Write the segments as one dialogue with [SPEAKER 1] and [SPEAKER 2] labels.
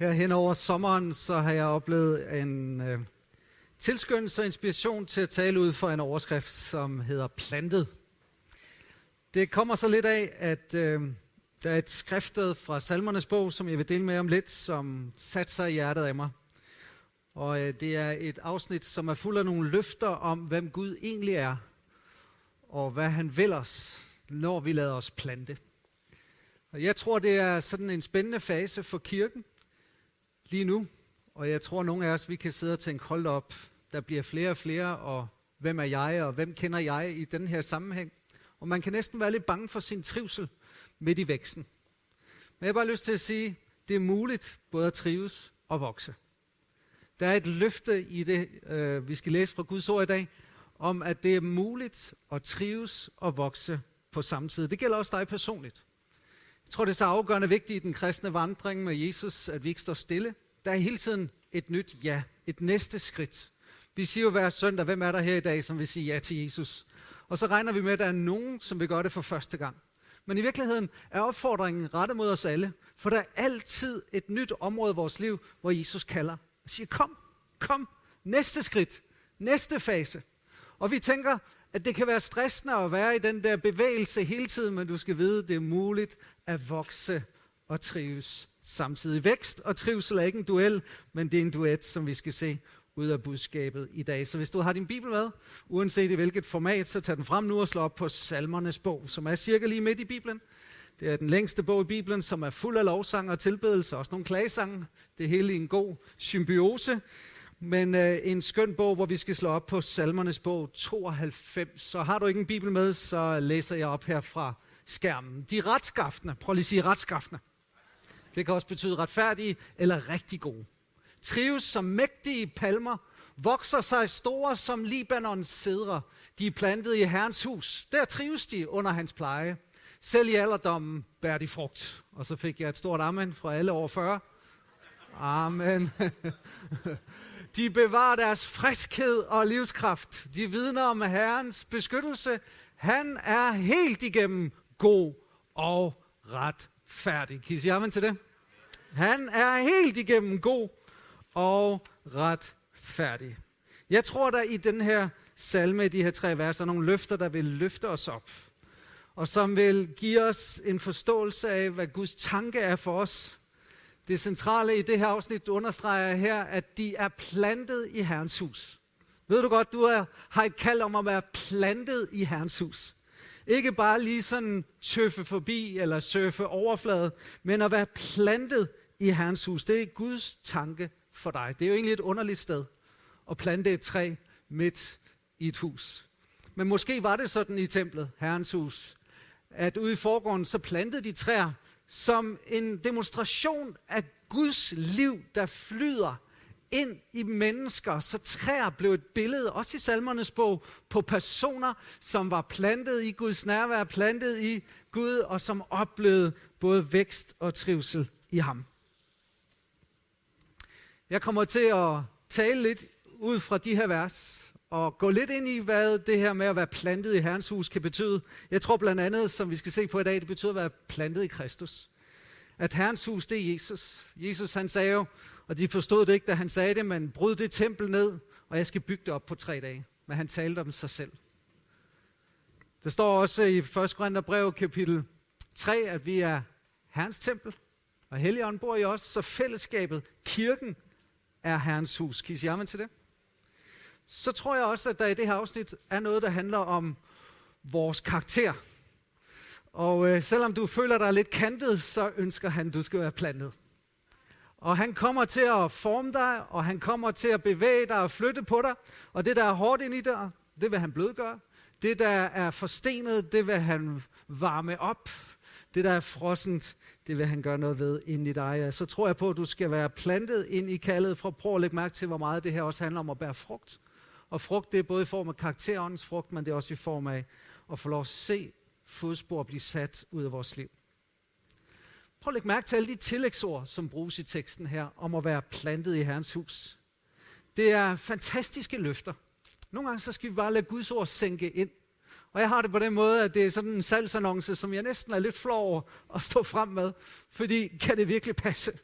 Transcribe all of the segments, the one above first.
[SPEAKER 1] Her hen over sommeren, så har jeg oplevet en øh, tilskyndelse og inspiration til at tale ud for en overskrift, som hedder Plantet. Det kommer så lidt af, at øh, der er et skriftet fra Salmernes bog, som jeg vil dele med om lidt, som satte sig i hjertet af mig. Og øh, det er et afsnit, som er fuld af nogle løfter om, hvem Gud egentlig er, og hvad han vil os, når vi lader os plante. Og jeg tror, det er sådan en spændende fase for kirken, lige nu. Og jeg tror, nogle af os, vi kan sidde og tænke, hold op, der bliver flere og flere, og hvem er jeg, og hvem kender jeg i den her sammenhæng? Og man kan næsten være lidt bange for sin trivsel midt i væksten. Men jeg har bare lyst til at sige, det er muligt både at trives og vokse. Der er et løfte i det, øh, vi skal læse fra Guds ord i dag, om at det er muligt at trives og vokse på samme tid. Det gælder også dig personligt. Jeg tror, det er så afgørende vigtigt i den kristne vandring med Jesus, at vi ikke står stille. Der er hele tiden et nyt ja, et næste skridt. Vi siger jo hver søndag, hvem er der her i dag, som vil sige ja til Jesus? Og så regner vi med, at der er nogen, som vil gøre det for første gang. Men i virkeligheden er opfordringen rettet mod os alle, for der er altid et nyt område i vores liv, hvor Jesus kalder og siger, kom, kom, næste skridt, næste fase. Og vi tænker, at det kan være stressende at være i den der bevægelse hele tiden, men du skal vide, at det er muligt at vokse og trives samtidig. Vækst og trivsel er ikke en duel, men det er en duet, som vi skal se ud af budskabet i dag. Så hvis du har din bibel med, uanset i hvilket format, så tag den frem nu og slå op på Salmernes bog, som er cirka lige midt i Bibelen. Det er den længste bog i Bibelen, som er fuld af lovsange og tilbedelse, også nogle klagesange. Det hele i en god symbiose. Men øh, en skøn bog, hvor vi skal slå op på Salmernes bog 92. Så har du ikke en bibel med, så læser jeg op her fra skærmen. De retskaftende, prøv lige at sige retskaftende. Det kan også betyde retfærdige eller rigtig gode. Trives som mægtige palmer, vokser sig store som Libanons cedre. De er plantet i Herrens hus. Der trives de under hans pleje. Selv i alderdommen bærer de frugt. Og så fik jeg et stort amen fra alle over 40. Amen. De bevarer deres friskhed og livskraft. De vidner om Herrens beskyttelse. Han er helt igennem god og retfærdig. Kan I sige amen til det? Han er helt igennem god og retfærdig. Jeg tror, der i den her salme, i de her tre vers, er nogle løfter, der vil løfte os op. Og som vil give os en forståelse af, hvad Guds tanke er for os. Det centrale i det her afsnit understreger her, at de er plantet i Herrens hus. Ved du godt, du er, har et kald om at være plantet i Herrens hus. Ikke bare lige sådan tøffe forbi eller surfe overflade, men at være plantet i Herrens hus. Det er Guds tanke for dig. Det er jo egentlig et underligt sted at plante et træ midt i et hus. Men måske var det sådan i templet, Herrens hus, at ude i forgården, så plantede de træer som en demonstration af Guds liv, der flyder ind i mennesker, så træer blev et billede, også i salmernes bog, på personer, som var plantet i Guds nærvær, plantet i Gud, og som oplevede både vækst og trivsel i ham. Jeg kommer til at tale lidt ud fra de her vers, og gå lidt ind i, hvad det her med at være plantet i Herrens hus kan betyde. Jeg tror blandt andet, som vi skal se på i dag, det betyder at være plantet i Kristus. At Herrens hus, det er Jesus. Jesus han sagde jo, og de forstod det ikke, da han sagde det, men bryd det tempel ned, og jeg skal bygge det op på tre dage. Men han talte om sig selv. Der står også i 1. Korintherbrev kapitel 3, at vi er Herrens tempel, og Helligånden bor i os, så fællesskabet, kirken, er Herrens hus. Kan I sige til det? Så tror jeg også, at der i det her afsnit er noget, der handler om vores karakter. Og øh, selvom du føler dig lidt kantet, så ønsker han, at du skal være plantet. Og han kommer til at forme dig, og han kommer til at bevæge dig og flytte på dig. Og det, der er hårdt ind i dig, det vil han blødgøre. Det, der er forstenet, det vil han varme op. Det, der er frossent, det vil han gøre noget ved ind i dig. Så tror jeg på, at du skal være plantet ind i kaldet, for prøv at lægge mærke til, hvor meget det her også handler om at bære frugt. Og frugt, det er både i form af karakteråndens frugt, men det er også i form af at få lov at se fodspor blive sat ud af vores liv. Prøv at lægge mærke til alle de tillægsord, som bruges i teksten her, om at være plantet i Herrens hus. Det er fantastiske løfter. Nogle gange så skal vi bare lade Guds ord sænke ind. Og jeg har det på den måde, at det er sådan en salgsannonce, som jeg næsten er lidt flov over at stå frem med. Fordi kan det virkelig passe,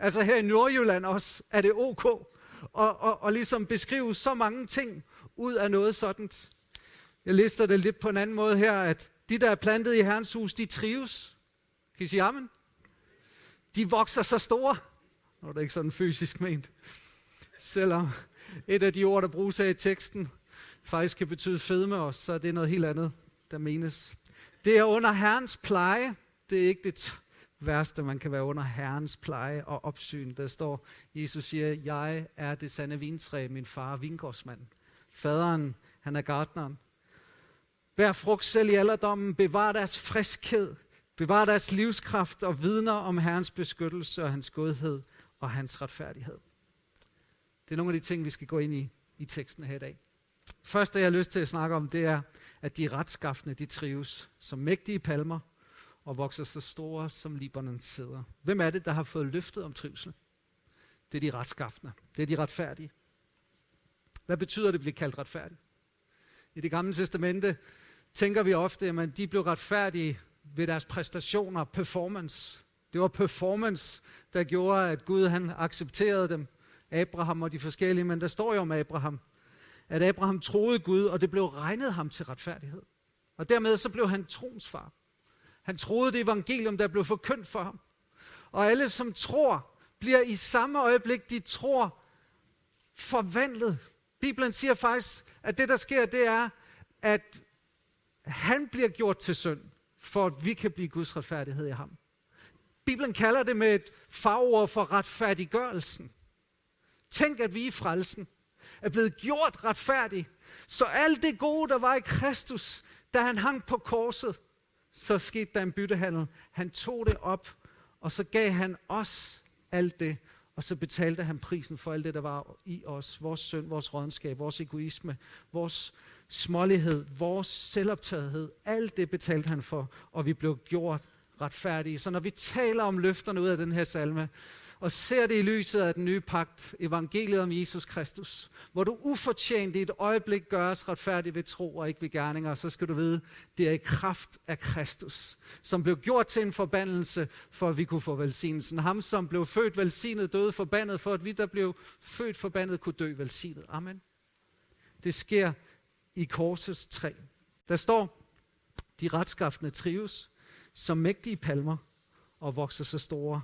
[SPEAKER 1] Altså her i Nordjylland også, er det ok og, og, og ligesom beskrive så mange ting ud af noget sådan. Jeg lister det lidt på en anden måde her, at de, der er plantet i Herrens hus, de trives. Kan I sige amen? De vokser så store. Nu er det ikke sådan fysisk ment. Selvom et af de ord, der bruges her i teksten, faktisk kan betyde fedme også, så er det noget helt andet, der menes. Det er under Herrens pleje. Det er ikke det værste, man kan være under Herrens pleje og opsyn. Der står, Jesus siger, jeg er det sande vintræ, min far er vingårdsmand. Faderen, han er gartneren. Bær frugt selv i alderdommen, bevar deres friskhed, bevar deres livskraft og vidner om Herrens beskyttelse og hans godhed og hans retfærdighed. Det er nogle af de ting, vi skal gå ind i i teksten her i dag. Første, jeg har lyst til at snakke om, det er, at de retskaffende, de trives som mægtige palmer og vokser så store, som Libanon sidder. Hvem er det, der har fået løftet om trivsel? Det er de retskaffende. Det er de retfærdige. Hvad betyder det at blive kaldt retfærdig? I det gamle testamente tænker vi ofte, at de blev retfærdige ved deres præstationer, performance. Det var performance, der gjorde, at Gud han accepterede dem. Abraham og de forskellige, men der står jo om Abraham, at Abraham troede Gud, og det blev regnet ham til retfærdighed. Og dermed så blev han trons far. Han troede det evangelium, der blev forkyndt for ham. Og alle, som tror, bliver i samme øjeblik, de tror, forvandlet. Bibelen siger faktisk, at det, der sker, det er, at han bliver gjort til synd, for at vi kan blive Guds retfærdighed i ham. Bibelen kalder det med et fagord for retfærdiggørelsen. Tænk, at vi i frelsen er blevet gjort retfærdige. Så alt det gode, der var i Kristus, da han hang på korset, så skete der en byttehandel. Han tog det op, og så gav han os alt det, og så betalte han prisen for alt det, der var i os. Vores synd, vores rådenskab, vores egoisme, vores smålighed, vores selvoptagethed. Alt det betalte han for, og vi blev gjort retfærdige. Så når vi taler om løfterne ud af den her salme, og ser det i lyset af den nye pagt, evangeliet om Jesus Kristus, hvor du ufortjent i et øjeblik gøres retfærdig ved tro og ikke ved gerninger, så skal du vide, det er i kraft af Kristus, som blev gjort til en forbandelse, for at vi kunne få velsignelsen. Ham, som blev født velsignet, døde forbandet, for at vi, der blev født forbandet, kunne dø velsignet. Amen. Det sker i korsets træ. Der står, de retskaffende trives som mægtige palmer og vokser så store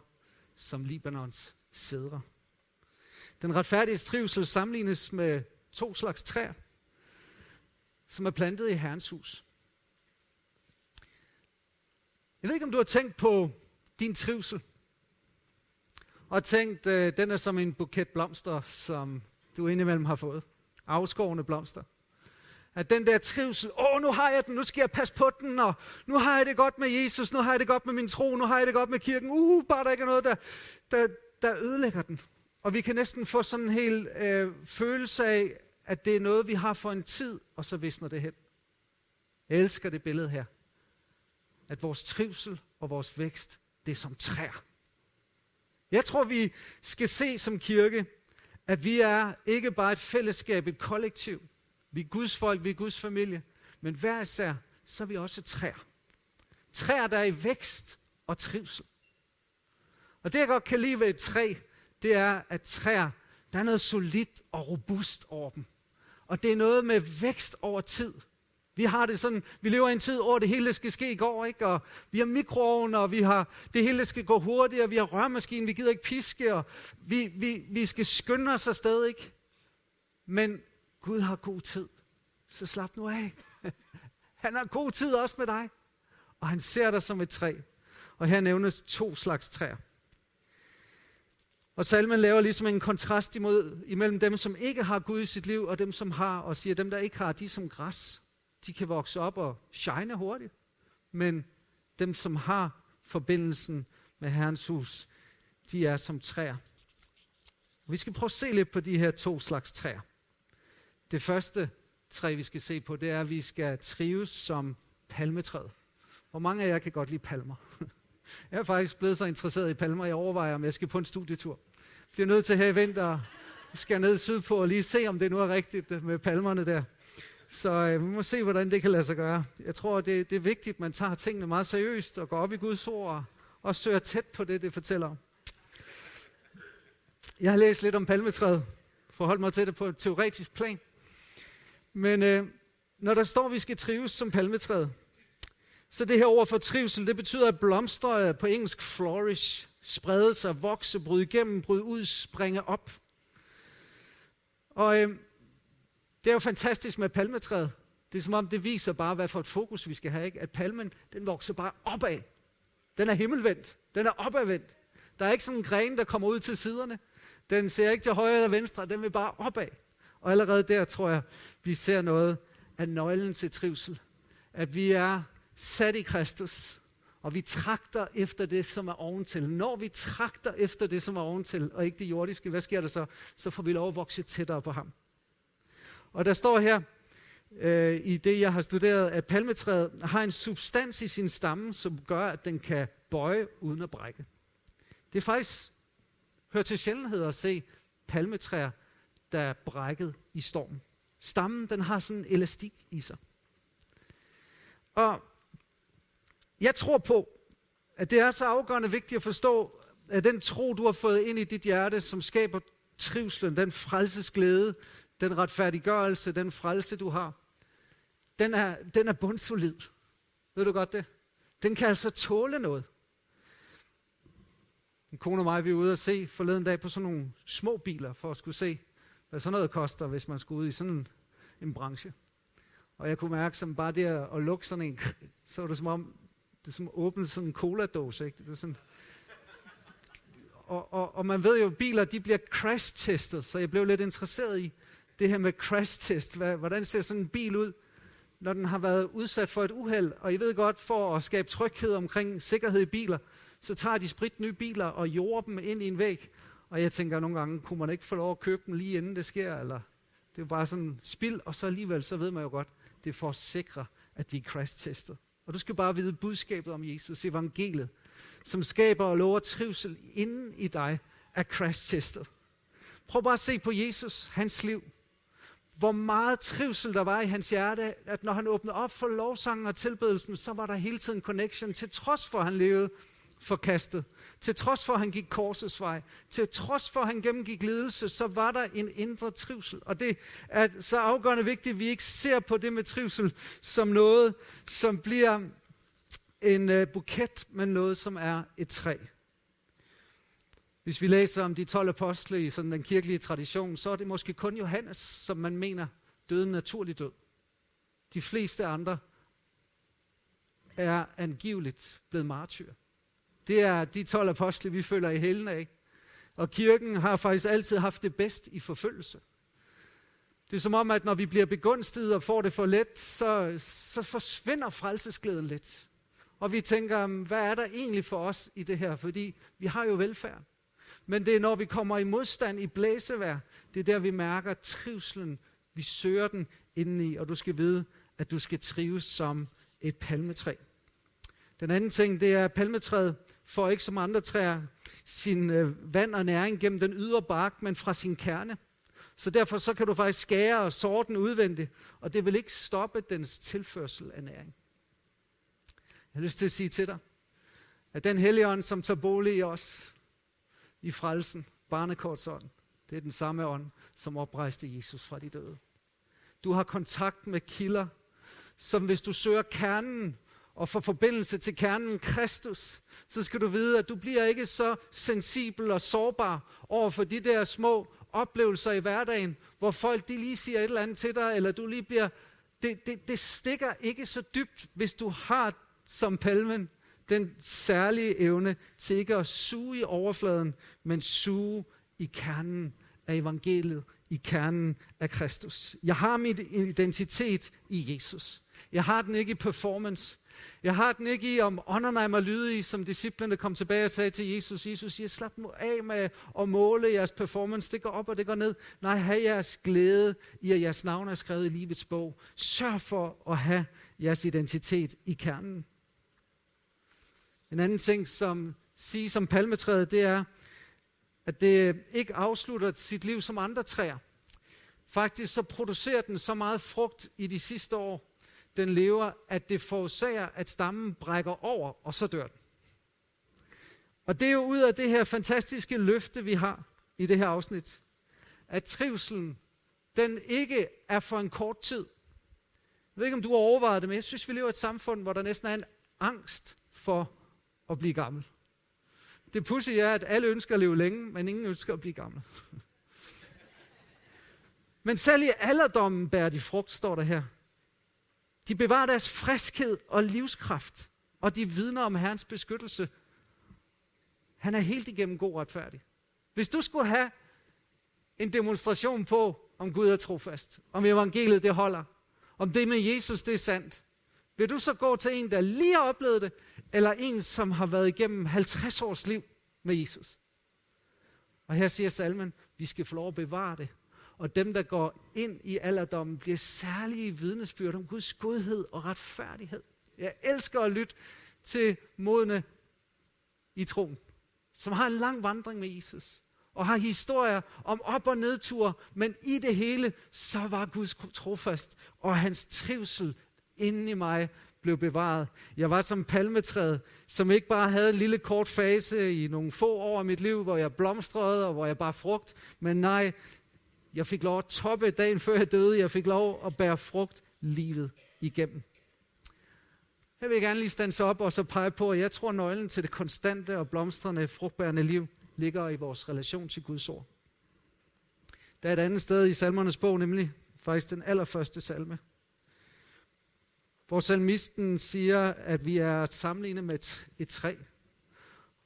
[SPEAKER 1] som Libanons sædre. Den retfærdige trivsel sammenlignes med to slags træer, som er plantet i Herrens hus. Jeg ved ikke, om du har tænkt på din trivsel, og tænkt, øh, den er som en buket blomster, som du indimellem har fået. Afskårende blomster at den der trivsel, åh, nu har jeg den, nu skal jeg passe på den, og nu har jeg det godt med Jesus, nu har jeg det godt med min tro, nu har jeg det godt med kirken, uh, bare der ikke er noget, der, der, der ødelægger den. Og vi kan næsten få sådan en hel øh, følelse af, at det er noget, vi har for en tid, og så visner det hen. Jeg elsker det billede her. At vores trivsel og vores vækst, det er som træer. Jeg tror, vi skal se som kirke, at vi er ikke bare et fællesskab, et kollektiv, vi er Guds folk, vi er Guds familie. Men hver især, så er vi også træer. Træer, der er i vækst og trivsel. Og det, jeg godt kan lide ved et træ, det er, at træer, der er noget solidt og robust over dem. Og det er noget med vækst over tid. Vi har det sådan, vi lever i en tid, hvor det hele skal ske i går, ikke? Og vi har mikroovn, og vi har, det hele skal gå hurtigere, vi har rørmaskinen, vi gider ikke piske, og vi, vi, vi skal skynde os afsted, ikke? Men Gud har god tid, så slap nu af. Han har god tid også med dig. Og han ser dig som et træ. Og her nævnes to slags træer. Og salmen laver ligesom en kontrast imod, imellem dem, som ikke har Gud i sit liv, og dem, som har, og siger, dem, der ikke har, de er som græs. De kan vokse op og shine hurtigt. Men dem, som har forbindelsen med Herrens hus, de er som træer. Vi skal prøve at se lidt på de her to slags træer. Det første træ, vi skal se på, det er, at vi skal trives som palmetræet. Hvor mange af jer kan godt lide palmer? Jeg er faktisk blevet så interesseret i palmer, jeg overvejer, om jeg skal på en studietur. Jeg bliver nødt til her i vinter, skal ned sydpå og lige se, om det nu er rigtigt med palmerne der. Så øh, vi må se, hvordan det kan lade sig gøre. Jeg tror, det, det er vigtigt, at man tager tingene meget seriøst og går op i Guds ord og, og søger tæt på det, det fortæller om. Jeg har læst lidt om palmetræet, forholdt mig til det på et teoretisk plan. Men øh, når der står, at vi skal trives som palmetræet, så det her ord for trivsel, det betyder at blomstre på engelsk flourish, sprede sig, vokse, bryde igennem, bryde ud, springe op. Og øh, det er jo fantastisk med palmetræet. Det er som om, det viser bare, hvad for et fokus vi skal have. Ikke? At palmen, den vokser bare opad. Den er himmelvendt. Den er opadvendt. Der er ikke sådan en gren, der kommer ud til siderne. Den ser ikke til højre eller venstre. Den vil bare opad. Og allerede der tror jeg, vi ser noget af nøglen til trivsel. At vi er sat i Kristus, og vi trakter efter det, som er oventil. Når vi trakter efter det, som er oventil, og ikke det jordiske, hvad sker der så? Så får vi lov at vokse tættere på ham. Og der står her, øh, i det jeg har studeret, at palmetræet har en substans i sin stamme, som gør, at den kan bøje uden at brække. Det er faktisk, hører til sjældenhed at se palmetræer, der er brækket i stormen. Stammen, den har sådan en elastik i sig. Og jeg tror på, at det er så afgørende vigtigt at forstå, at den tro, du har fået ind i dit hjerte, som skaber trivslen, den frelsesglæde, den retfærdiggørelse, den frelse, du har, den er, den er bundsolid. Ved du godt det? Den kan altså tåle noget. En kone og mig, vi er ude og se forleden dag på sådan nogle små biler, for at skulle se, hvad sådan noget koster, hvis man skulle ud i sådan en, branche. Og jeg kunne mærke, som bare det at lukke sådan en, så var det som om, det er som at åbne sådan en cola-dåse. Ikke? Det er sådan, og, og, og man ved jo, at biler de bliver crash-testet, så jeg blev lidt interesseret i det her med crash-test. Hvordan ser sådan en bil ud, når den har været udsat for et uheld? Og I ved godt, for at skabe tryghed omkring sikkerhed i biler, så tager de sprit nye biler og jorder dem ind i en væg. Og jeg tænker nogle gange, kunne man ikke få lov at købe den lige inden det sker? Eller det er bare sådan spild, og så alligevel, så ved man jo godt, det er for at sikre, at de er crash-testet. Og du skal bare vide budskabet om Jesus, evangeliet, som skaber og lover trivsel inden i dig, er crash-testet. Prøv bare at se på Jesus, hans liv. Hvor meget trivsel der var i hans hjerte, at når han åbnede op for lovsangen og tilbedelsen, så var der hele tiden connection, til trods for, at han levede forkastet. Til trods for, at han gik korsets vej, til trods for, at han gennemgik lidelse, så var der en indre trivsel. Og det er så afgørende vigtigt, at vi ikke ser på det med trivsel som noget, som bliver en uh, buket, men noget, som er et træ. Hvis vi læser om de 12 apostle i sådan den kirkelige tradition, så er det måske kun Johannes, som man mener døde en naturlig død. De fleste andre er angiveligt blevet martyr. Det er de 12 apostle, vi følger i hælen af. Og kirken har faktisk altid haft det bedst i forfølgelse. Det er som om, at når vi bliver begunstiget og får det for let, så, så forsvinder frelsesglæden lidt. Og vi tænker, hvad er der egentlig for os i det her? Fordi vi har jo velfærd. Men det er, når vi kommer i modstand i blæsevær, det er der, vi mærker trivselen. Vi søger den indeni, og du skal vide, at du skal trives som et palmetræ. Den anden ting, det er, at palmetræet får ikke som andre træer sin øh, vand og næring gennem den ydre bark, men fra sin kerne. Så derfor så kan du faktisk skære og sorte den udvendigt, og det vil ikke stoppe dens tilførsel af næring. Jeg har lyst til at sige til dig, at den hellige ånd, som tager bolig i os, i frelsen, barnekortsånden, det er den samme ånd, som oprejste Jesus fra de døde. Du har kontakt med kilder, som hvis du søger kernen og får forbindelse til kernen Kristus, så skal du vide, at du bliver ikke så sensibel og sårbar over for de der små oplevelser i hverdagen, hvor folk de lige siger et eller andet til dig, eller du lige bliver... Det, det, det stikker ikke så dybt, hvis du har som palmen den særlige evne til ikke at suge i overfladen, men suge i kernen af evangeliet, i kernen af Kristus. Jeg har mit identitet i Jesus. Jeg har den ikke i performance. Jeg har den ikke i, om ånderne er mig lydige, som disciplene kom tilbage og sagde til Jesus. Jesus siger, slap nu af med at måle jeres performance. Det går op og det går ned. Nej, have jeres glæde i, at jeres navn er skrevet i livets bog. Sørg for at have jeres identitet i kernen. En anden ting, som siges som palmetræet, det er, at det ikke afslutter sit liv som andre træer. Faktisk så producerer den så meget frugt i de sidste år, den lever, at det forårsager, at stammen brækker over, og så dør den. Og det er jo ud af det her fantastiske løfte, vi har, i det her afsnit, at trivselen, den ikke er for en kort tid. Jeg ved ikke, om du har overvejet det, men jeg synes, vi lever i et samfund, hvor der næsten er en angst for at blive gammel. Det pudsige er, at alle ønsker at leve længe, men ingen ønsker at blive gammel. men selv i alderdommen bærer de frugt, står der her. De bevarer deres friskhed og livskraft, og de vidner om Herrens beskyttelse. Han er helt igennem god og retfærdig. Hvis du skulle have en demonstration på, om Gud er trofast, om evangeliet det holder, om det med Jesus det er sandt, vil du så gå til en, der lige har oplevet det, eller en, som har været igennem 50 års liv med Jesus? Og her siger salmen, vi skal få lov at bevare det. Og dem, der går ind i alderdommen, bliver særlige vidnesbyrd om Guds godhed og retfærdighed. Jeg elsker at lytte til modne i troen, som har en lang vandring med Jesus, og har historier om op- og nedtur, men i det hele, så var Guds trofast, og hans trivsel inden i mig blev bevaret. Jeg var som palmetræet, som ikke bare havde en lille kort fase i nogle få år af mit liv, hvor jeg blomstrede og hvor jeg bare frugt, men nej, jeg fik lov at toppe dagen før jeg døde. Jeg fik lov at bære frugt livet igennem. Her vil jeg gerne lige stande op og så pege på, at jeg tror, at nøglen til det konstante og blomstrende frugtbærende liv ligger i vores relation til Guds ord. Der er et andet sted i salmernes bog, nemlig faktisk den allerførste salme, hvor salmisten siger, at vi er sammenlignet med et, et træ.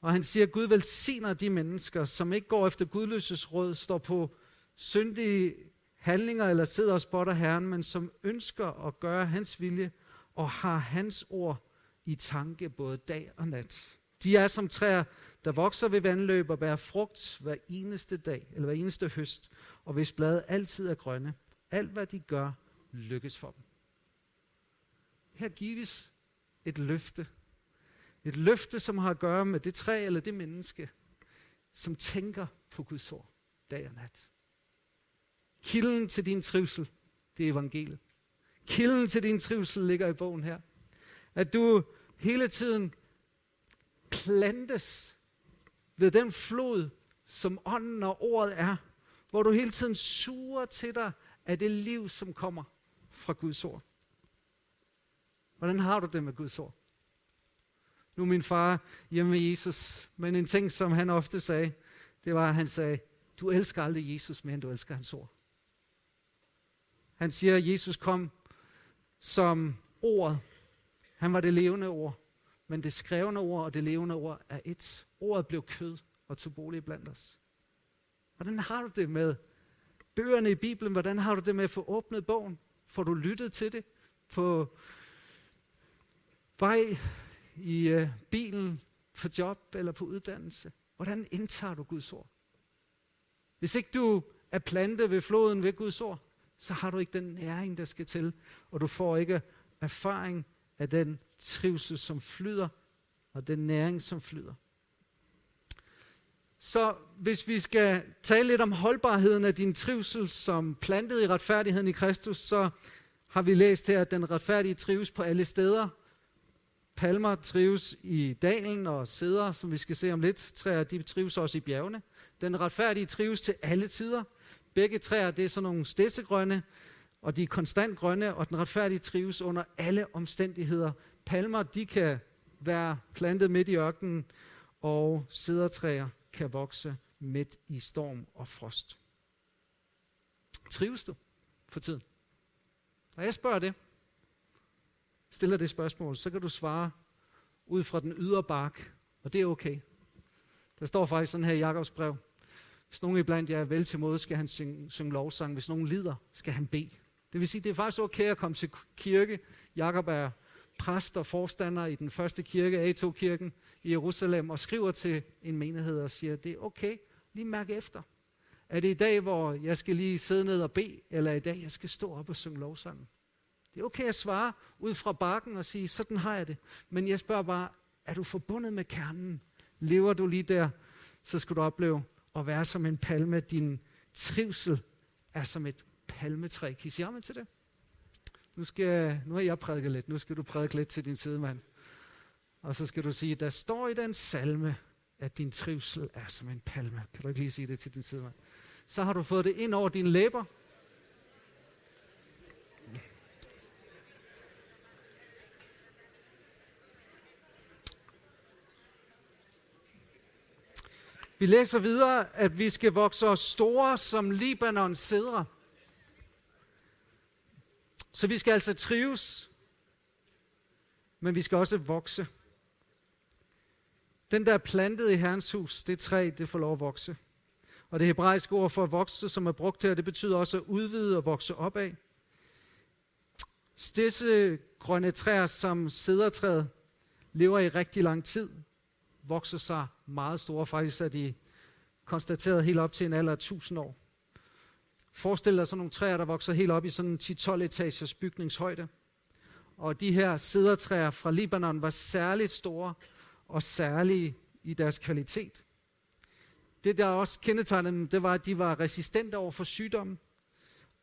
[SPEAKER 1] Og han siger, at Gud velsigner de mennesker, som ikke går efter gudløses råd, står på syndige handlinger eller sidder og spotter Herren, men som ønsker at gøre hans vilje og har hans ord i tanke både dag og nat. De er som træer, der vokser ved vandløb og bærer frugt hver eneste dag, eller hver eneste høst, og hvis blade altid er grønne. Alt hvad de gør, lykkes for dem. Her gives et løfte. Et løfte, som har at gøre med det træ eller det menneske, som tænker på Guds ord dag og nat. Kilden til din trivsel, det er evangeliet. Kilden til din trivsel ligger i bogen her. At du hele tiden plantes ved den flod, som ånden og ordet er, hvor du hele tiden suger til dig af det liv, som kommer fra Guds ord. Hvordan har du det med Guds ord? Nu min far hjemme med Jesus, men en ting, som han ofte sagde, det var, at han sagde, du elsker aldrig Jesus mere, end du elsker hans ord. Han siger, at Jesus kom som ordet. Han var det levende ord. Men det skrevne ord og det levende ord er et. Ordet blev kød og tog bolig blandt os. Hvordan har du det med bøgerne i Bibelen? Hvordan har du det med at få åbnet bogen? Får du lyttet til det? På vej i uh, bilen, på job eller på uddannelse? Hvordan indtager du Guds ord? Hvis ikke du er plantet ved floden ved Guds ord, så har du ikke den næring, der skal til, og du får ikke erfaring af den trivsel, som flyder, og den næring, som flyder. Så hvis vi skal tale lidt om holdbarheden af din trivsel som plantet i retfærdigheden i Kristus, så har vi læst her, at den retfærdige trives på alle steder. Palmer trives i dalen og sæder, som vi skal se om lidt. Træer, de trives også i bjergene. Den retfærdige trives til alle tider. Begge træer, det er sådan nogle stedsegrønne, og de er konstant grønne, og den retfærdige trives under alle omstændigheder. Palmer, de kan være plantet midt i ørkenen, og sædertræer kan vokse midt i storm og frost. Trives du for tiden? Når jeg spørger det, stiller det spørgsmål, så kan du svare ud fra den ydre bark, og det er okay. Der står faktisk sådan her i Jakobs brev, hvis nogen iblandt jer er vel til måde, skal han synge, synge lovsang. Hvis nogen lider, skal han bede. Det vil sige, det er faktisk okay at komme til kirke. Jakob er præst og forstander i den første kirke, A2-kirken i Jerusalem, og skriver til en menighed og siger, det er okay, lige mærke efter. Er det i dag, hvor jeg skal lige sidde ned og bede, eller i dag, jeg skal stå op og synge lovsangen? Det er okay at svare ud fra bakken og sige, sådan har jeg det. Men jeg spørger bare, er du forbundet med kernen? Lever du lige der, så skal du opleve, at være som en palme. Din trivsel er som et palmetræ. Kan I sige til det? Nu, skal, nu har jeg prædiket lidt. Nu skal du prædike lidt til din sidemand. Og så skal du sige, der står i den salme, at din trivsel er som en palme. Kan du ikke lige sige det til din sidemand? Så har du fået det ind over dine læber. Vi læser videre, at vi skal vokse os store som Libanons sædre. Så vi skal altså trives, men vi skal også vokse. Den, der er plantet i Herrens hus, det træ, det får lov at vokse. Og det hebraiske ord for at vokse, som er brugt her, det betyder også at udvide og vokse opad. Stisse grønne træer, som sædertræet, lever i rigtig lang tid, vokser sig meget store. Faktisk er de konstateret helt op til en alder af 1000 år. Forestil dig sådan nogle træer, der vokser helt op i sådan en 10-12 etagers bygningshøjde. Og de her sædertræer fra Libanon var særligt store og særlige i deres kvalitet. Det, der også kendetegnede dem, det var, at de var resistente over for sygdomme.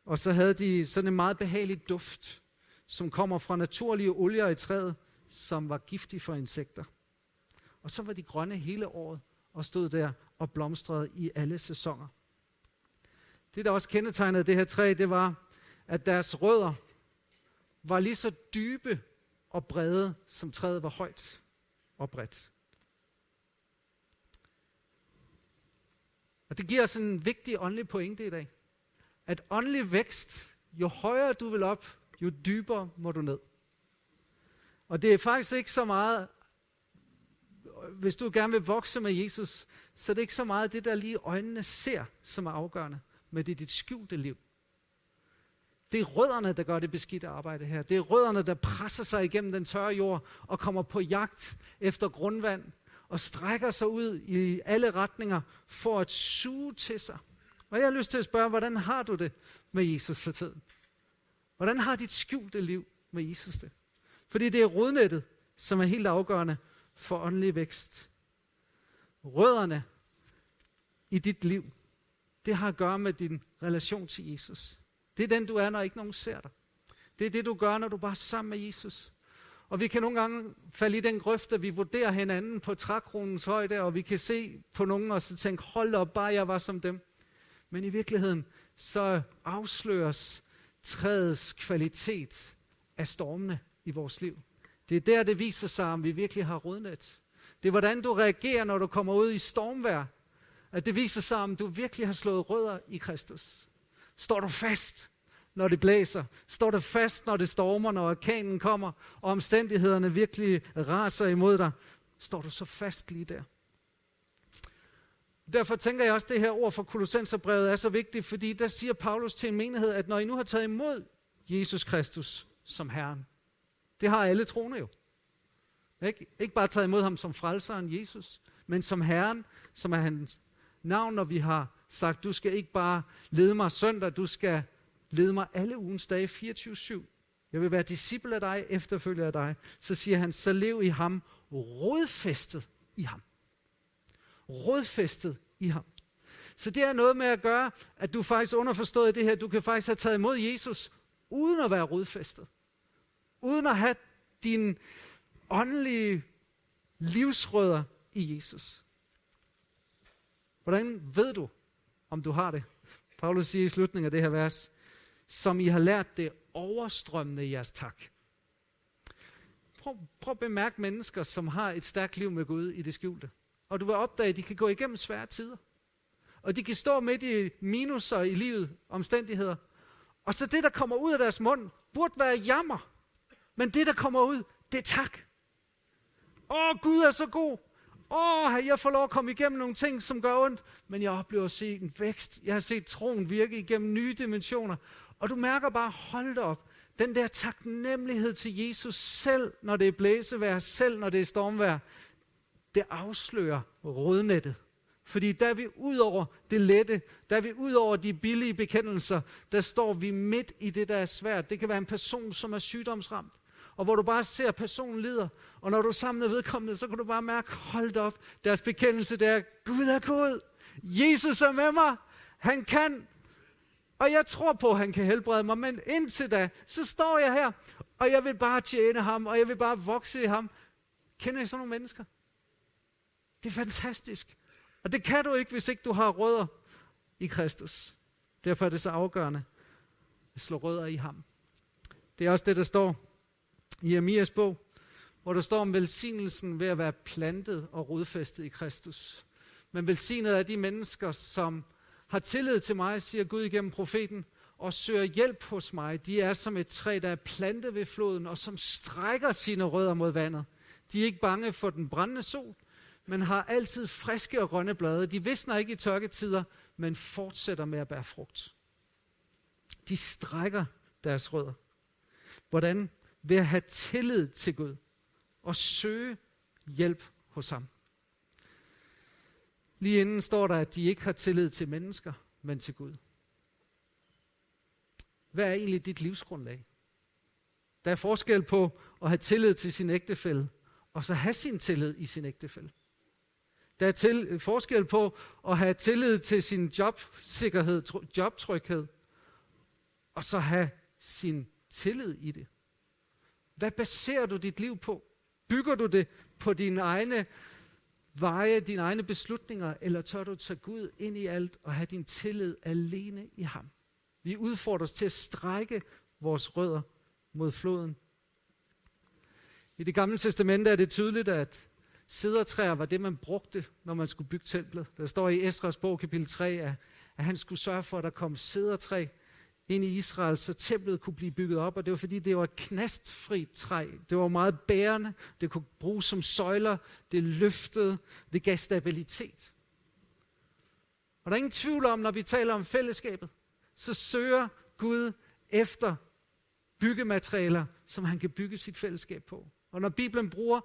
[SPEAKER 1] Og så havde de sådan en meget behagelig duft, som kommer fra naturlige olier i træet, som var giftige for insekter. Og så var de grønne hele året og stod der og blomstrede i alle sæsoner. Det, der også kendetegnede det her træ, det var, at deres rødder var lige så dybe og brede, som træet var højt og bredt. Og det giver os en vigtig åndelig pointe i dag. At åndelig vækst, jo højere du vil op, jo dybere må du ned. Og det er faktisk ikke så meget, hvis du gerne vil vokse med Jesus, så det er ikke så meget det, der lige øjnene ser, som er afgørende, men det er dit skjulte liv. Det er rødderne, der gør det beskidte arbejde her. Det er rødderne, der presser sig igennem den tørre jord og kommer på jagt efter grundvand og strækker sig ud i alle retninger for at suge til sig. Og jeg har lyst til at spørge, hvordan har du det med Jesus for tiden? Hvordan har dit skjulte liv med Jesus det? Fordi det er rodnettet, som er helt afgørende for åndelig vækst. Rødderne i dit liv, det har at gøre med din relation til Jesus. Det er den, du er, når ikke nogen ser dig. Det er det, du gør, når du bare er sammen med Jesus. Og vi kan nogle gange falde i den grøft, at vi vurderer hinanden på trækronens højde, og vi kan se på nogen og så tænke, hold op, bare jeg var som dem. Men i virkeligheden, så afsløres træets kvalitet af stormene i vores liv. Det er der, det viser sig, om vi virkelig har rodnet. Det er, hvordan du reagerer, når du kommer ud i stormvær. At det viser sig, om du virkelig har slået rødder i Kristus. Står du fast, når det blæser? Står du fast, når det stormer, når orkanen kommer, og omstændighederne virkelig raser imod dig? Står du så fast lige der? Derfor tænker jeg også, at det her ord fra Kolossenserbrevet er så vigtigt, fordi der siger Paulus til en menighed, at når I nu har taget imod Jesus Kristus som Herren, det har alle troende jo. Ikke, ikke bare taget imod ham som frelseren Jesus, men som Herren, som er hans navn, når vi har sagt, du skal ikke bare lede mig søndag, du skal lede mig alle ugens dage 24-7. Jeg vil være disciple af dig, efterfølger af dig. Så siger han, så lev i ham, rodfæstet i ham. Rodfæstet i ham. Så det er noget med at gøre, at du faktisk underforstået det her, du kan faktisk have taget imod Jesus, uden at være rodfæstet. Uden at have din åndelige livsrødder i Jesus. Hvordan ved du, om du har det? Paulus siger i slutningen af det her vers, som I har lært det overstrømmende i jeres tak. Prøv, prøv at bemærke mennesker, som har et stærkt liv med Gud i det skjulte. Og du vil opdage, at de kan gå igennem svære tider. Og de kan stå midt i minuser i livet, omstændigheder. Og så det, der kommer ud af deres mund, burde være jammer. Men det, der kommer ud, det er tak. Åh, Gud er så god. Åh, jeg får lov at komme igennem nogle ting, som gør ondt. Men jeg oplever at se en vækst. Jeg har set troen virke igennem nye dimensioner. Og du mærker bare, hold da op, den der taknemmelighed til Jesus, selv når det er blæsevejr, selv når det er stormvejr, det afslører rodnettet. Fordi der er vi ud over det lette, der er vi ud over de billige bekendelser, der står vi midt i det, der er svært. Det kan være en person, som er sygdomsramt, og hvor du bare ser, at personen lider. Og når du er sammen med vedkommende, så kan du bare mærke, hold op, deres bekendelse, der, er, Gud er god. Jesus er med mig. Han kan. Og jeg tror på, at han kan helbrede mig. Men indtil da, så står jeg her, og jeg vil bare tjene ham, og jeg vil bare vokse i ham. Kender I sådan nogle mennesker? Det er fantastisk. Og det kan du ikke, hvis ikke du har rødder i Kristus. Derfor er det så afgørende at slå rødder i ham. Det er også det, der står i bog, hvor der står om velsignelsen ved at være plantet og rodfæstet i Kristus. Men velsignet er de mennesker, som har tillid til mig, siger Gud igennem profeten, og søger hjælp hos mig. De er som et træ, der er plantet ved floden, og som strækker sine rødder mod vandet. De er ikke bange for den brændende sol, men har altid friske og grønne blade. De visner ikke i tørketider, men fortsætter med at bære frugt. De strækker deres rødder. Hvordan? Ved at have tillid til Gud og søge hjælp hos ham. Lige inden står der, at de ikke har tillid til mennesker, men til Gud. Hvad er egentlig dit livsgrundlag? Der er forskel på at have tillid til sin ægtefælle, og så have sin tillid i sin ægtefælle. Der er til, forskel på at have tillid til sin jobsikkerhed, jobtryghed, og så have sin tillid i det. Hvad baserer du dit liv på? Bygger du det på dine egne veje, dine egne beslutninger, eller tør du tage Gud ind i alt og have din tillid alene i ham? Vi udfordres til at strække vores rødder mod floden. I det gamle testamente er det tydeligt, at Cedertræer var det, man brugte, når man skulle bygge templet. Der står i Esras bog, kapitel 3, at, at han skulle sørge for, at der kom cedertræ ind i Israel, så templet kunne blive bygget op, og det var fordi, det var et knastfrit træ. Det var meget bærende, det kunne bruges som søjler, det løftede, det gav stabilitet. Og der er ingen tvivl om, når vi taler om fællesskabet, så søger Gud efter byggematerialer, som han kan bygge sit fællesskab på. Og når Bibelen bruger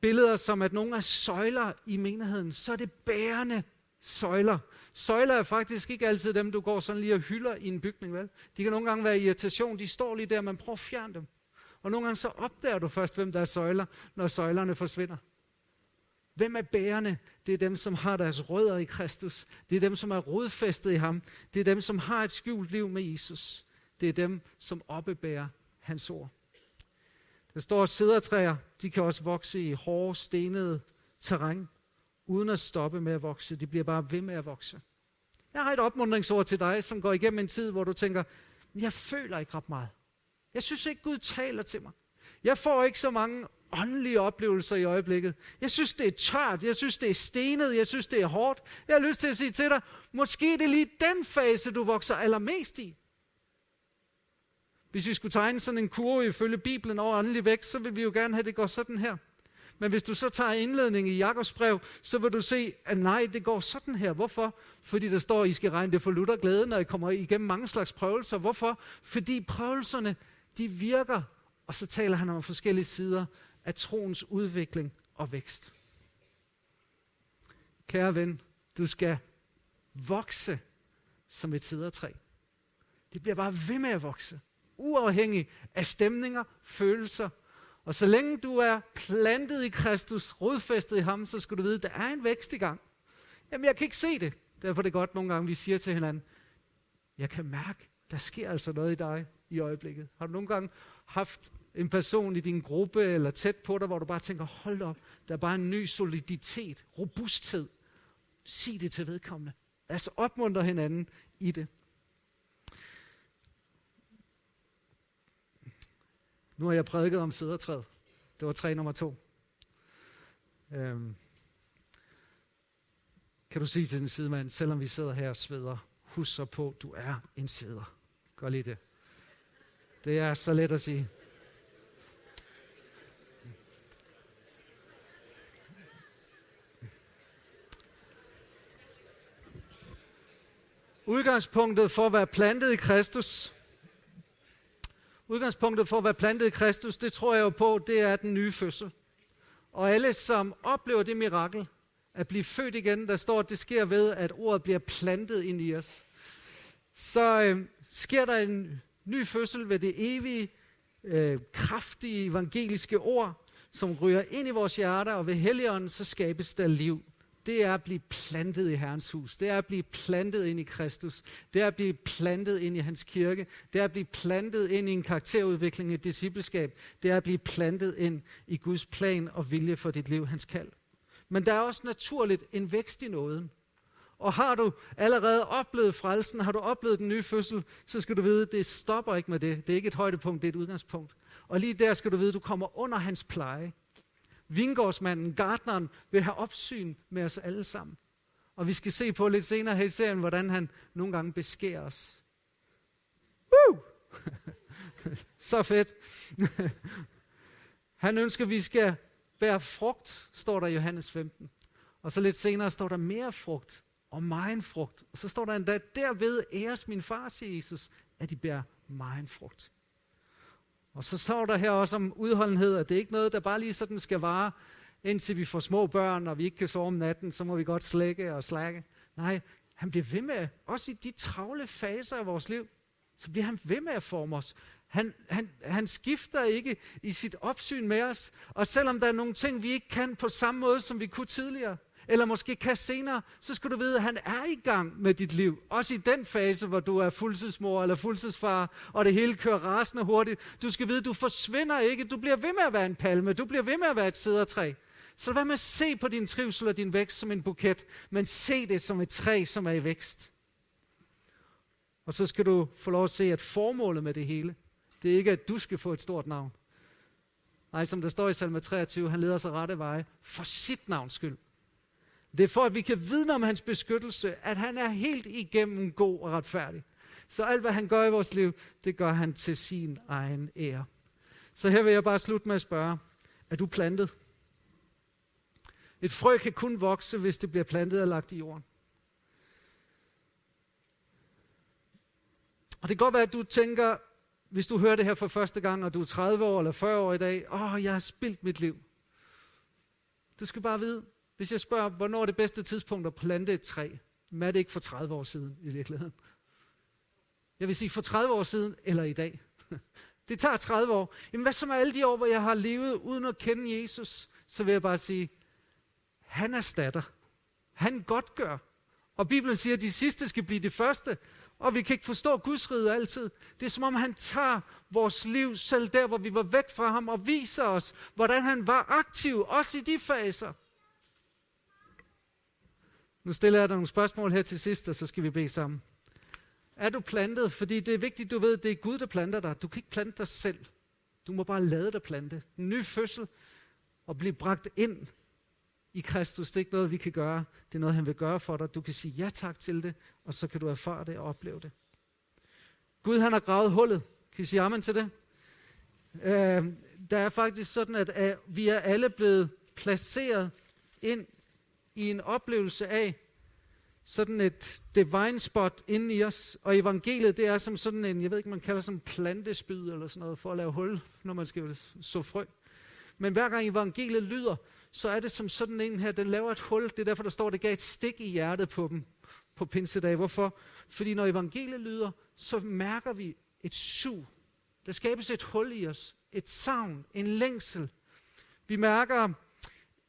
[SPEAKER 1] billeder som, at nogle er søjler i menigheden, så er det bærende søjler. Søjler er faktisk ikke altid dem, du går sådan lige og hylder i en bygning, vel? De kan nogle gange være irritation, de står lige der, man prøver at fjerne dem. Og nogle gange så opdager du først, hvem der er søjler, når søjlerne forsvinder. Hvem er bærende? Det er dem, som har deres rødder i Kristus. Det er dem, som er rodfæstet i ham. Det er dem, som har et skjult liv med Jesus. Det er dem, som oppebærer hans ord. Der står sædertræer, de kan også vokse i hårde, stenede terræn, uden at stoppe med at vokse. De bliver bare ved med at vokse. Jeg har et opmuntringsord til dig, som går igennem en tid, hvor du tænker, jeg føler ikke ret meget. Jeg synes ikke, Gud taler til mig. Jeg får ikke så mange åndelige oplevelser i øjeblikket. Jeg synes, det er tørt. Jeg synes, det er stenet. Jeg synes, det er hårdt. Jeg har lyst til at sige til dig, måske det er lige den fase, du vokser allermest i. Hvis vi skulle tegne sådan en kurve ifølge Bibelen over åndelig vækst, så vil vi jo gerne have, at det går sådan her. Men hvis du så tager indledningen i Jakobs brev, så vil du se, at nej, det går sådan her. Hvorfor? Fordi der står, at I skal regne det for lutter glæde, når I kommer igennem mange slags prøvelser. Hvorfor? Fordi prøvelserne, de virker. Og så taler han om forskellige sider af troens udvikling og vækst. Kære ven, du skal vokse som et sidertræ. Det bliver bare ved med at vokse uafhængig af stemninger, følelser. Og så længe du er plantet i Kristus, rodfæstet i ham, så skal du vide, at der er en vækst i gang. Jamen, jeg kan ikke se det. Derfor er det godt nogle gange, vi siger til hinanden, jeg kan mærke, der sker altså noget i dig i øjeblikket. Har du nogle gange haft en person i din gruppe eller tæt på dig, hvor du bare tænker, hold op, der er bare en ny soliditet, robusthed. Sig det til vedkommende. Lad os opmuntre hinanden i det. Nu har jeg prædiket om sædertræet. Det var træ nummer to. Øhm. Kan du sige til den sidemand, selvom vi sidder her og sveder, husk så på, du er en sæder. Gør lige det. Det er så let at sige. Udgangspunktet for at være plantet i Kristus Udgangspunktet for at være plantet i Kristus, det tror jeg jo på, det er den nye fødsel. Og alle, som oplever det mirakel, at blive født igen, der står, at det sker ved, at ordet bliver plantet ind i os. Så øh, sker der en ny fødsel ved det evige, øh, kraftige evangeliske ord, som ryger ind i vores hjerter, og ved Helligånden, så skabes der liv det er at blive plantet i Herrens hus. Det er at blive plantet ind i Kristus. Det er at blive plantet ind i hans kirke. Det er at blive plantet ind i en karakterudvikling, et discipleskab. Det er at blive plantet ind i Guds plan og vilje for dit liv, hans kald. Men der er også naturligt en vækst i nåden. Og har du allerede oplevet frelsen, har du oplevet den nye fødsel, så skal du vide, at det stopper ikke med det. Det er ikke et højdepunkt, det er et udgangspunkt. Og lige der skal du vide, at du kommer under hans pleje. Vingårdsmanden, gardneren, vil have opsyn med os alle sammen. Og vi skal se på lidt senere her i serien, hvordan han nogle gange beskærer os. Woo! Så fedt. han ønsker, at vi skal bære frugt, står der i Johannes 15. Og så lidt senere står der mere frugt og meget frugt. Og så står der endda, derved æres min far, siger Jesus, at de bærer meget frugt. Og så står der her også om udholdenhed, at det er ikke noget, der bare lige sådan skal vare, indtil vi får små børn, og vi ikke kan sove om natten, så må vi godt slække og slække. Nej, han bliver ved med, også i de travle faser af vores liv, så bliver han ved med at forme os. Han, han, han skifter ikke i sit opsyn med os, og selvom der er nogle ting, vi ikke kan på samme måde, som vi kunne tidligere, eller måske kan senere, så skal du vide, at han er i gang med dit liv. Også i den fase, hvor du er fuldtidsmor eller fuldtidsfar, og det hele kører rasende hurtigt. Du skal vide, at du forsvinder ikke. Du bliver ved med at være en palme. Du bliver ved med at være et sædertræ. Så vær med at se på din trivsel og din vækst som en buket, men se det som et træ, som er i vækst. Og så skal du få lov at se, at formålet med det hele, det er ikke, at du skal få et stort navn. Nej, som der står i salme 23, han leder sig rette veje for sit navns skyld. Det er for, at vi kan vidne om hans beskyttelse, at han er helt igennem god og retfærdig. Så alt, hvad han gør i vores liv, det gør han til sin egen ære. Så her vil jeg bare slutte med at spørge, er du plantet? Et frø kan kun vokse, hvis det bliver plantet og lagt i jorden. Og det kan godt være, at du tænker, hvis du hører det her for første gang, og du er 30 år eller 40 år i dag, åh, oh, jeg har spildt mit liv. Du skal bare vide, hvis jeg spørger, hvornår er det bedste tidspunkt at plante et træ, men er det ikke for 30 år siden i virkeligheden? Jeg vil sige for 30 år siden eller i dag. Det tager 30 år. Jamen hvad så med alle de år, hvor jeg har levet uden at kende Jesus? Så vil jeg bare sige, han erstatter. Han godt gør. Og Bibelen siger, at de sidste skal blive de første. Og vi kan ikke forstå Guds rige altid. Det er som om han tager vores liv, selv der hvor vi var væk fra ham, og viser os, hvordan han var aktiv, også i de faser. Nu stiller jeg dig nogle spørgsmål her til sidst, og så skal vi bede sammen. Er du plantet? Fordi det er vigtigt, du ved, det er Gud, der planter dig. Du kan ikke plante dig selv. Du må bare lade dig plante. En ny fødsel og blive bragt ind i Kristus. Det er ikke noget, vi kan gøre. Det er noget, han vil gøre for dig. Du kan sige ja tak til det, og så kan du erfare det og opleve det. Gud, han har gravet hullet. Kan I sige amen til det? Øh, der er faktisk sådan, at, at vi er alle blevet placeret ind i en oplevelse af sådan et divine spot inde i os. Og evangeliet, det er som sådan en, jeg ved ikke, man kalder som plantespyd eller sådan noget, for at lave hul, når man skal så frø. Men hver gang evangeliet lyder, så er det som sådan en her, den laver et hul. Det er derfor, der står, at det gav et stik i hjertet på dem på pinsedag. Hvorfor? Fordi når evangeliet lyder, så mærker vi et sug. Der skabes et hul i os. Et savn. En længsel. Vi mærker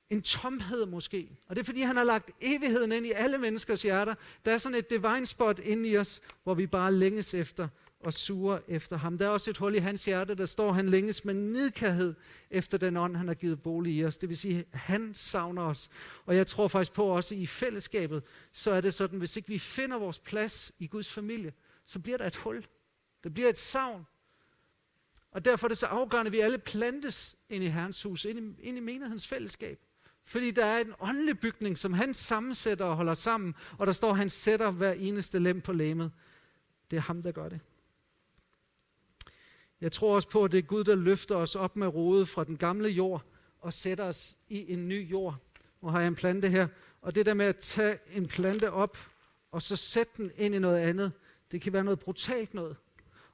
[SPEAKER 1] en tomhed måske. Og det er fordi, han har lagt evigheden ind i alle menneskers hjerter. Der er sådan et divine spot inde i os, hvor vi bare længes efter og suger efter ham. Der er også et hul i hans hjerte, der står, han længes med nidkærhed efter den ånd, han har givet bolig i os. Det vil sige, han savner os. Og jeg tror faktisk på også i fællesskabet, så er det sådan, hvis ikke vi finder vores plads i Guds familie, så bliver der et hul. Der bliver et savn. Og derfor er det så afgørende, at vi alle plantes ind i Herrens hus, ind i, ind i menighedens fællesskab. Fordi der er en åndelig bygning, som han sammensætter og holder sammen, og der står, at han sætter hver eneste lem på lemet. Det er ham, der gør det. Jeg tror også på, at det er Gud, der løfter os op med rodet fra den gamle jord og sætter os i en ny jord. Nu har jeg en plante her, og det der med at tage en plante op og så sætte den ind i noget andet, det kan være noget brutalt noget.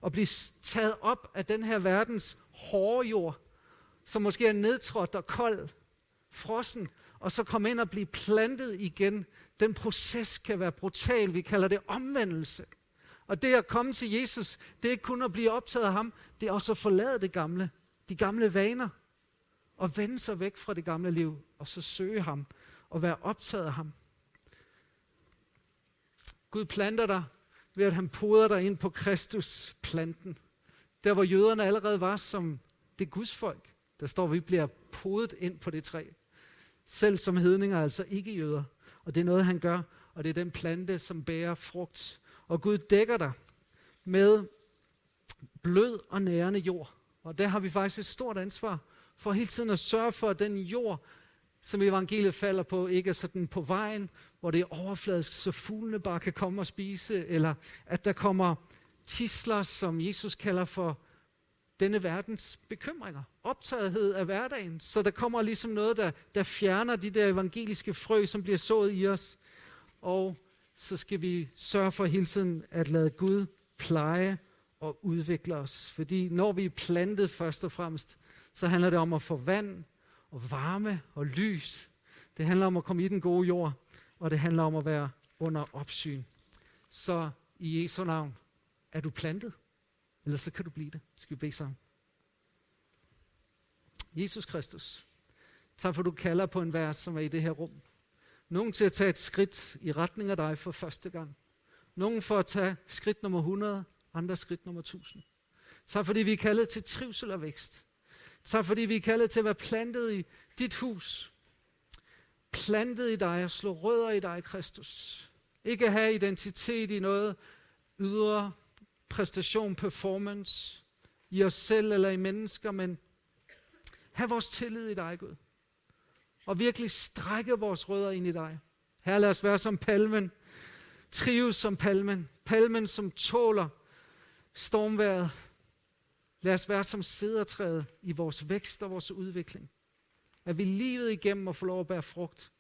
[SPEAKER 1] At blive taget op af den her verdens hårde jord, som måske er nedtrådt og kold, frossen, og så komme ind og blive plantet igen. Den proces kan være brutal. Vi kalder det omvendelse. Og det at komme til Jesus, det er ikke kun at blive optaget af ham, det er også at forlade det gamle, de gamle vaner, og vende sig væk fra det gamle liv, og så søge ham, og være optaget af ham. Gud planter dig, ved at han poder dig ind på Kristus planten. Der hvor jøderne allerede var som det gudsfolk, der står, at vi bliver podet ind på det træ selv som hedninger, altså ikke jøder. Og det er noget, han gør, og det er den plante, som bærer frugt. Og Gud dækker dig med blød og nærende jord. Og der har vi faktisk et stort ansvar for hele tiden at sørge for, at den jord, som evangeliet falder på, ikke er sådan på vejen, hvor det er overfladisk, så fuglene bare kan komme og spise, eller at der kommer tisler, som Jesus kalder for denne verdens bekymringer, optagethed af hverdagen. Så der kommer ligesom noget, der, der fjerner de der evangeliske frø, som bliver sået i os. Og så skal vi sørge for hele tiden at lade Gud pleje og udvikle os. Fordi når vi er plantet først og fremmest, så handler det om at få vand og varme og lys. Det handler om at komme i den gode jord, og det handler om at være under opsyn. Så i Jesu navn, er du plantet? Eller så kan du blive det. Skal vi bede sammen? Jesus Kristus, tak for du kalder på en vers, som er i det her rum. Nogen til at tage et skridt i retning af dig for første gang. Nogen for at tage skridt nummer 100, andre skridt nummer 1000. Tak fordi vi er kaldet til trivsel og vækst. Tak fordi vi er kaldet til at være plantet i dit hus. Plantet i dig og slå rødder i dig, Kristus. Ikke have identitet i noget ydre præstation, performance i os selv eller i mennesker, men have vores tillid i dig, Gud. Og virkelig strække vores rødder ind i dig. Her lad os være som palmen. Trives som palmen. Palmen, som tåler stormværet. Lad os være som sædertræet i vores vækst og vores udvikling. At vi livet igennem og få lov at bære frugt.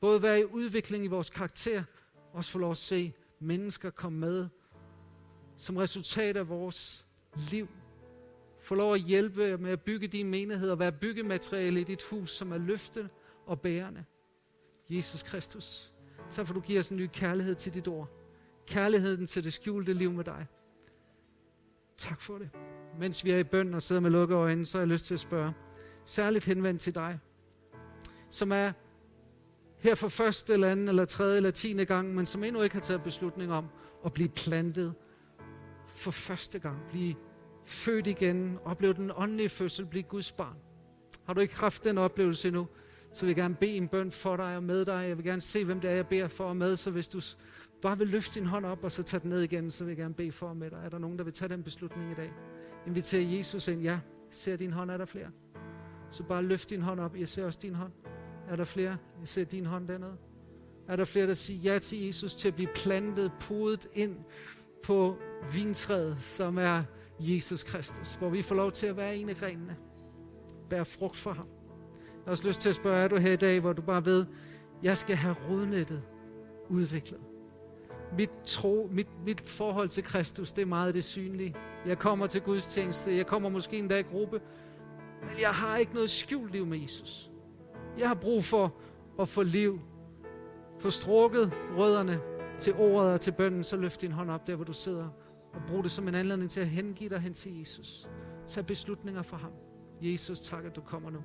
[SPEAKER 1] Både være i udvikling i vores karakter, og også få lov at se mennesker komme med som resultat af vores liv. Få lov at hjælpe med at bygge din menighed og være byggemateriale i dit hus, som er løftet og bærende. Jesus Kristus, så for du giver os en ny kærlighed til dit ord. Kærligheden til det skjulte liv med dig. Tak for det. Mens vi er i bøn og sidder med lukkede øjne, så har jeg lyst til at spørge, særligt henvendt til dig, som er her for første eller anden eller tredje eller tiende gang, men som endnu ikke har taget beslutning om at blive plantet for første gang, blive født igen, opleve den åndelige fødsel, blive Guds barn. Har du ikke haft den oplevelse endnu, så vil jeg gerne bede en bøn for dig og med dig. Jeg vil gerne se, hvem det er, jeg beder for og med. Så hvis du bare vil løfte din hånd op og så tage den ned igen, så vil jeg gerne bede for og med dig. Er der nogen, der vil tage den beslutning i dag? Inviter Jesus ind. Ja, ser din hånd. Er der flere? Så bare løft din hånd op. Jeg ser også din hånd. Er der flere? Jeg ser din hånd dernede. Er der flere, der siger ja til Jesus, til at blive plantet, podet ind på vintræet, som er Jesus Kristus, hvor vi får lov til at være en af grenene, bære frugt for ham. Jeg har også lyst til at spørge, er du her i dag, hvor du bare ved, jeg skal have rodnettet udviklet. Mit, tro, mit, mit forhold til Kristus, det er meget det synlige. Jeg kommer til Guds tjeneste, jeg kommer måske endda i gruppe, men jeg har ikke noget skjult liv med Jesus. Jeg har brug for at få liv, få strukket rødderne til ordet og til bønden, så løft din hånd op der, hvor du sidder, og brug det som en anledning til at hengive dig hen til Jesus. Tag beslutninger for ham. Jesus, tak, at du kommer nu.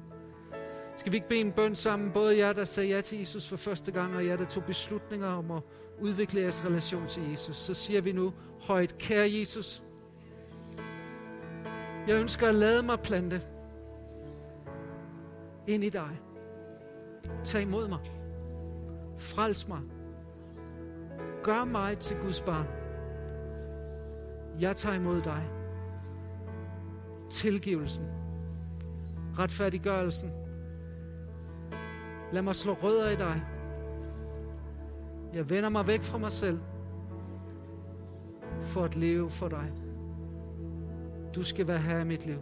[SPEAKER 1] Skal vi ikke bede en bøn sammen, både jer, der sagde ja til Jesus for første gang, og jer, der tog beslutninger om at udvikle jeres relation til Jesus. Så siger vi nu højt, kære Jesus, jeg ønsker at lade mig plante ind i dig. Tag imod mig. Frels mig. Gør mig til Guds barn. Jeg tager imod dig. Tilgivelsen. Retfærdiggørelsen. Lad mig slå rødder i dig. Jeg vender mig væk fra mig selv for at leve for dig. Du skal være her i mit liv.